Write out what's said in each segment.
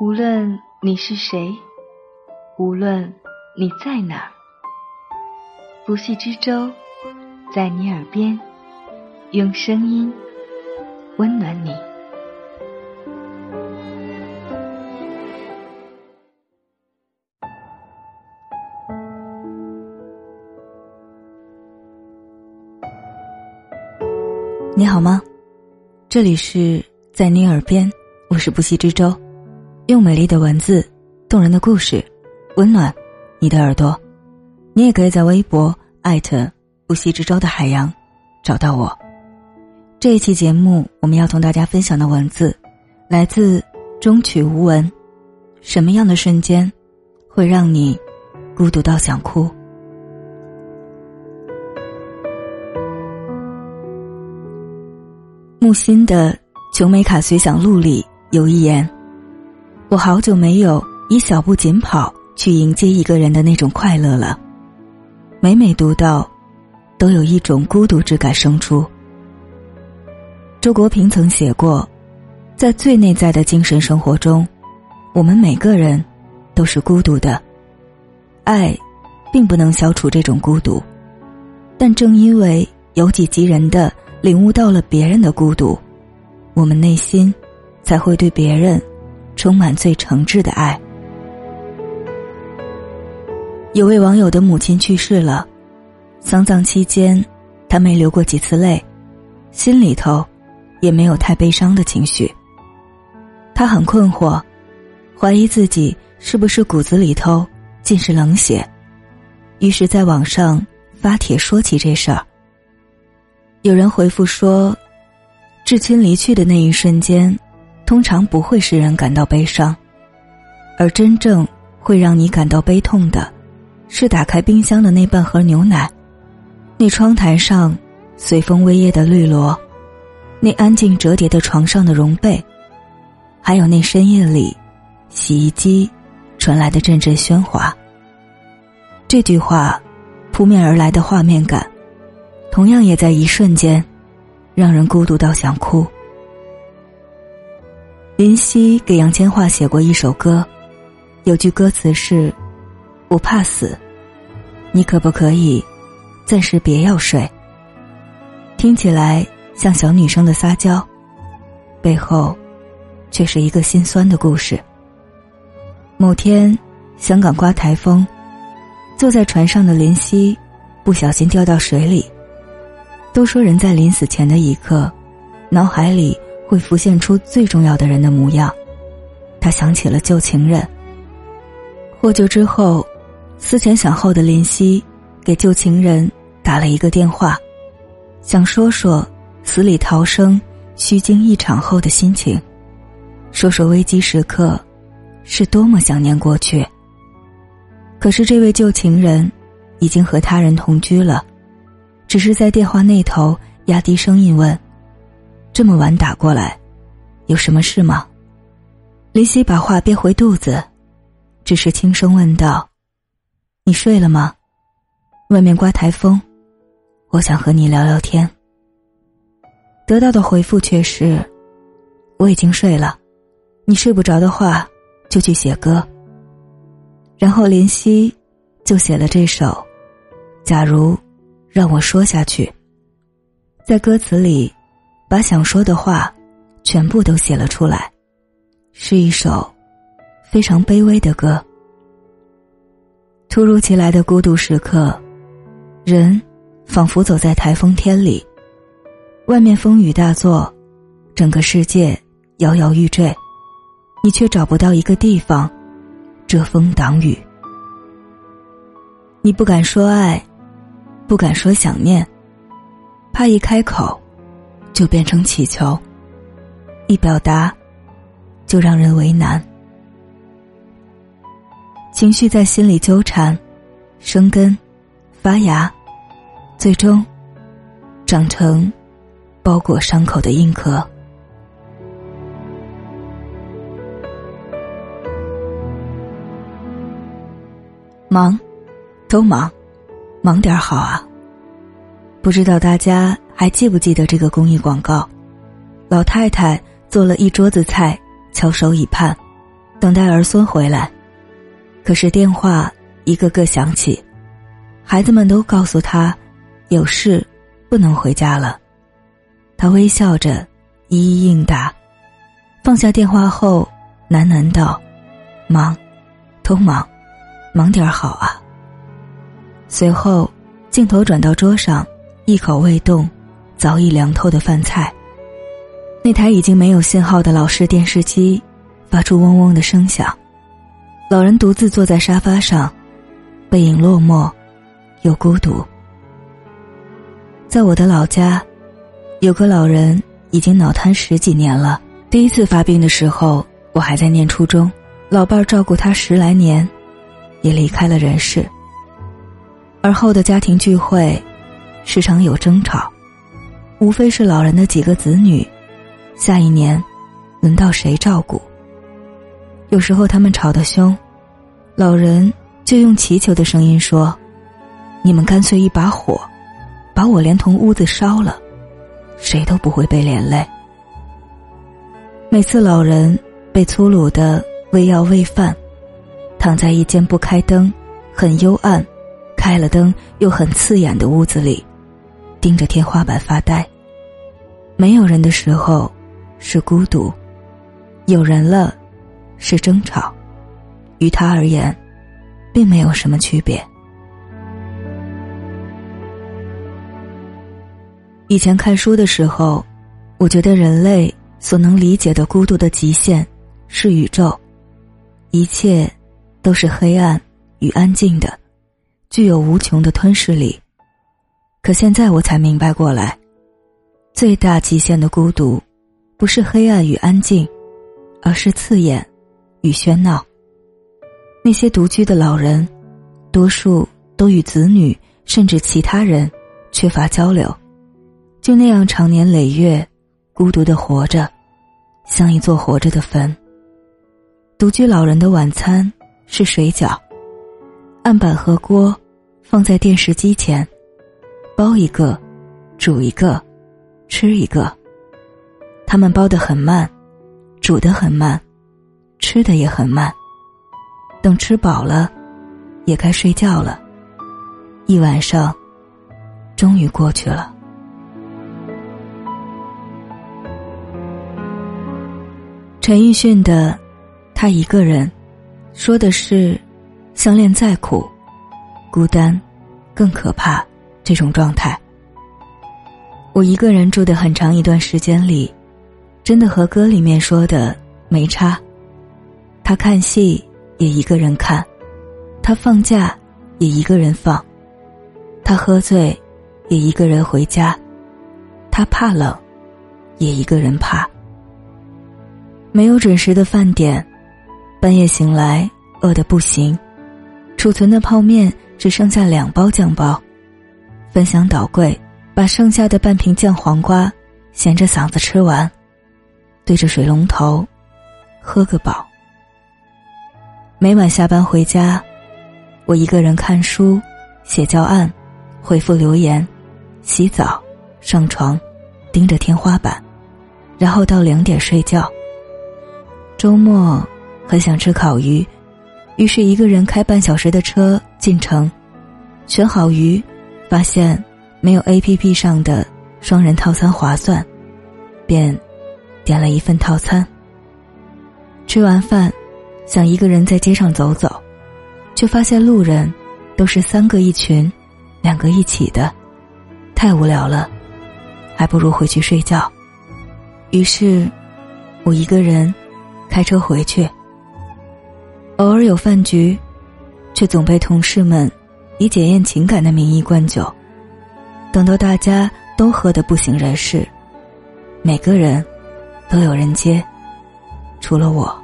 无论你是谁，无论你在哪儿，不系之舟在你耳边，用声音温暖你。你好吗？这里是在你耳边，我是不息之舟，用美丽的文字、动人的故事，温暖你的耳朵。你也可以在微博艾特不息之舟的海洋找到我。这一期节目，我们要同大家分享的文字来自中曲无闻。什么样的瞬间会让你孤独到想哭？木心的《琼美卡随想录》里有一言：“我好久没有以小步紧跑去迎接一个人的那种快乐了。”每每读到，都有一种孤独之感生出。周国平曾写过，在最内在的精神生活中，我们每个人都是孤独的。爱，并不能消除这种孤独，但正因为由己及人的。领悟到了别人的孤独，我们内心才会对别人充满最诚挚的爱。有位网友的母亲去世了，丧葬期间，他没流过几次泪，心里头也没有太悲伤的情绪。他很困惑，怀疑自己是不是骨子里头尽是冷血，于是在网上发帖说起这事儿。有人回复说：“至亲离去的那一瞬间，通常不会使人感到悲伤，而真正会让你感到悲痛的，是打开冰箱的那半盒牛奶，那窗台上随风微曳的绿萝，那安静折叠的床上的绒被，还有那深夜里洗衣机传来的阵阵喧哗。”这句话，扑面而来的画面感。同样也在一瞬间，让人孤独到想哭。林夕给杨千嬅写过一首歌，有句歌词是：“我怕死，你可不可以暂时别要睡？”听起来像小女生的撒娇，背后却是一个心酸的故事。某天，香港刮台风，坐在船上的林夕不小心掉到水里。都说人在临死前的一刻，脑海里会浮现出最重要的人的模样。他想起了旧情人。获救之后，思前想后的林夕给旧情人打了一个电话，想说说死里逃生、虚惊一场后的心情，说说危机时刻是多么想念过去。可是这位旧情人已经和他人同居了。只是在电话那头压低声音问：“这么晚打过来，有什么事吗？”林夕把话憋回肚子，只是轻声问道：“你睡了吗？外面刮台风，我想和你聊聊天。”得到的回复却是：“我已经睡了，你睡不着的话，就去写歌。”然后林夕就写了这首《假如》。让我说下去，在歌词里，把想说的话全部都写了出来，是一首非常卑微的歌。突如其来的孤独时刻，人仿佛走在台风天里，外面风雨大作，整个世界摇摇欲坠，你却找不到一个地方遮风挡雨，你不敢说爱。不敢说想念，怕一开口就变成乞求，一表达就让人为难。情绪在心里纠缠、生根、发芽，最终长成包裹伤口的硬壳。忙，都忙。忙点好啊！不知道大家还记不记得这个公益广告？老太太做了一桌子菜，翘首以盼，等待儿孙回来。可是电话一个个响起，孩子们都告诉他有事，不能回家了。他微笑着一一应答，放下电话后喃喃道：“忙，都忙，忙点好啊。”随后，镜头转到桌上，一口未动，早已凉透的饭菜。那台已经没有信号的老式电视机，发出嗡嗡的声响。老人独自坐在沙发上，背影落寞，又孤独。在我的老家，有个老人已经脑瘫十几年了。第一次发病的时候，我还在念初中，老伴儿照顾他十来年，也离开了人世。而后的家庭聚会，时常有争吵，无非是老人的几个子女，下一年，轮到谁照顾。有时候他们吵得凶，老人就用祈求的声音说：“你们干脆一把火，把我连同屋子烧了，谁都不会被连累。”每次老人被粗鲁的喂药喂饭，躺在一间不开灯、很幽暗、开了灯又很刺眼的屋子里，盯着天花板发呆。没有人的时候是孤独，有人了。是争吵，于他而言，并没有什么区别。以前看书的时候，我觉得人类所能理解的孤独的极限是宇宙，一切都是黑暗与安静的，具有无穷的吞噬力。可现在我才明白过来，最大极限的孤独，不是黑暗与安静，而是刺眼。与喧闹。那些独居的老人，多数都与子女甚至其他人缺乏交流，就那样长年累月，孤独的活着，像一座活着的坟。独居老人的晚餐是水饺，案板和锅放在电视机前，包一个，煮一个，吃一个。他们包得很慢，煮得很慢。吃的也很慢，等吃饱了，也该睡觉了。一晚上，终于过去了。陈奕迅的《他一个人》，说的是，相恋再苦，孤单更可怕这种状态。我一个人住的很长一段时间里，真的和歌里面说的没差。他看戏也一个人看，他放假也一个人放，他喝醉也一个人回家，他怕冷也一个人怕。没有准时的饭点，半夜醒来饿得不行，储存的泡面只剩下两包酱包，翻箱倒柜把剩下的半瓶酱黄瓜咸着嗓子吃完，对着水龙头喝个饱。每晚下班回家，我一个人看书、写教案、回复留言、洗澡、上床，盯着天花板，然后到两点睡觉。周末很想吃烤鱼，于是一个人开半小时的车进城，选好鱼，发现没有 A P P 上的双人套餐划算，便点了一份套餐。吃完饭。想一个人在街上走走，却发现路人都是三个一群，两个一起的，太无聊了，还不如回去睡觉。于是，我一个人开车回去。偶尔有饭局，却总被同事们以检验情感的名义灌酒。等到大家都喝得不省人事，每个人都有人接，除了我。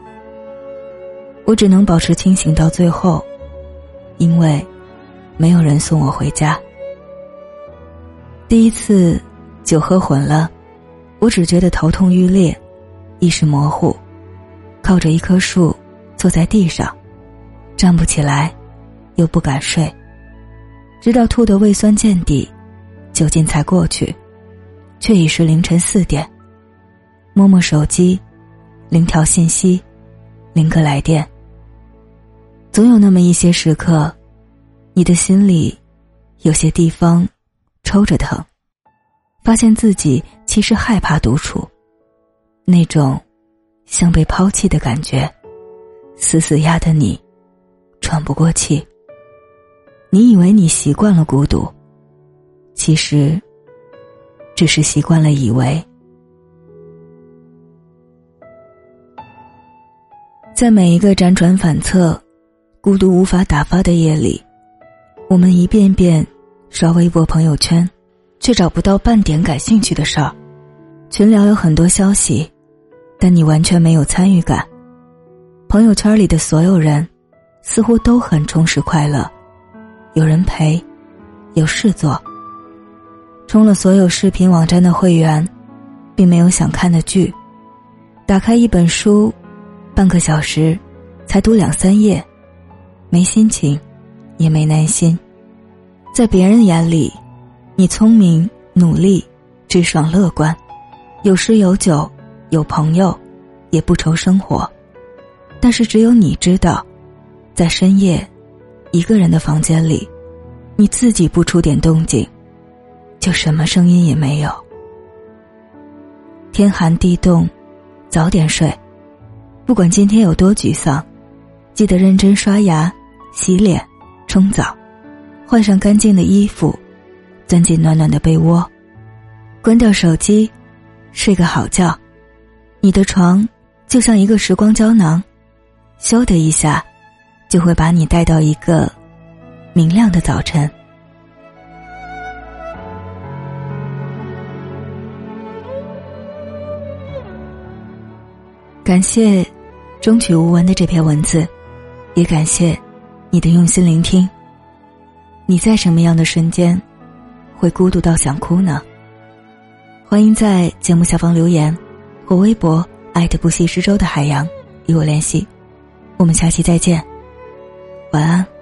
我只能保持清醒到最后，因为没有人送我回家。第一次酒喝混了，我只觉得头痛欲裂，意识模糊，靠着一棵树坐在地上，站不起来，又不敢睡，直到吐得胃酸见底，酒劲才过去，却已是凌晨四点。摸摸手机，零条信息。零个来电。总有那么一些时刻，你的心里有些地方抽着疼，发现自己其实害怕独处，那种像被抛弃的感觉，死死压得你喘不过气。你以为你习惯了孤独，其实只是习惯了以为。在每一个辗转反侧、孤独无法打发的夜里，我们一遍遍刷微博、朋友圈，却找不到半点感兴趣的事儿。群聊有很多消息，但你完全没有参与感。朋友圈里的所有人，似乎都很充实快乐，有人陪，有事做。充了所有视频网站的会员，并没有想看的剧。打开一本书。半个小时，才读两三页，没心情，也没耐心。在别人眼里，你聪明、努力、直爽、乐观，有诗有酒，有朋友，也不愁生活。但是只有你知道，在深夜，一个人的房间里，你自己不出点动静，就什么声音也没有。天寒地冻，早点睡。不管今天有多沮丧，记得认真刷牙、洗脸、冲澡，换上干净的衣服，钻进暖暖的被窝，关掉手机，睡个好觉。你的床就像一个时光胶囊，咻的一下，就会把你带到一个明亮的早晨。感谢终曲无闻的这篇文字，也感谢你的用心聆听。你在什么样的瞬间会孤独到想哭呢？欢迎在节目下方留言，或微博艾特不系之舟的海洋与我联系。我们下期再见，晚安。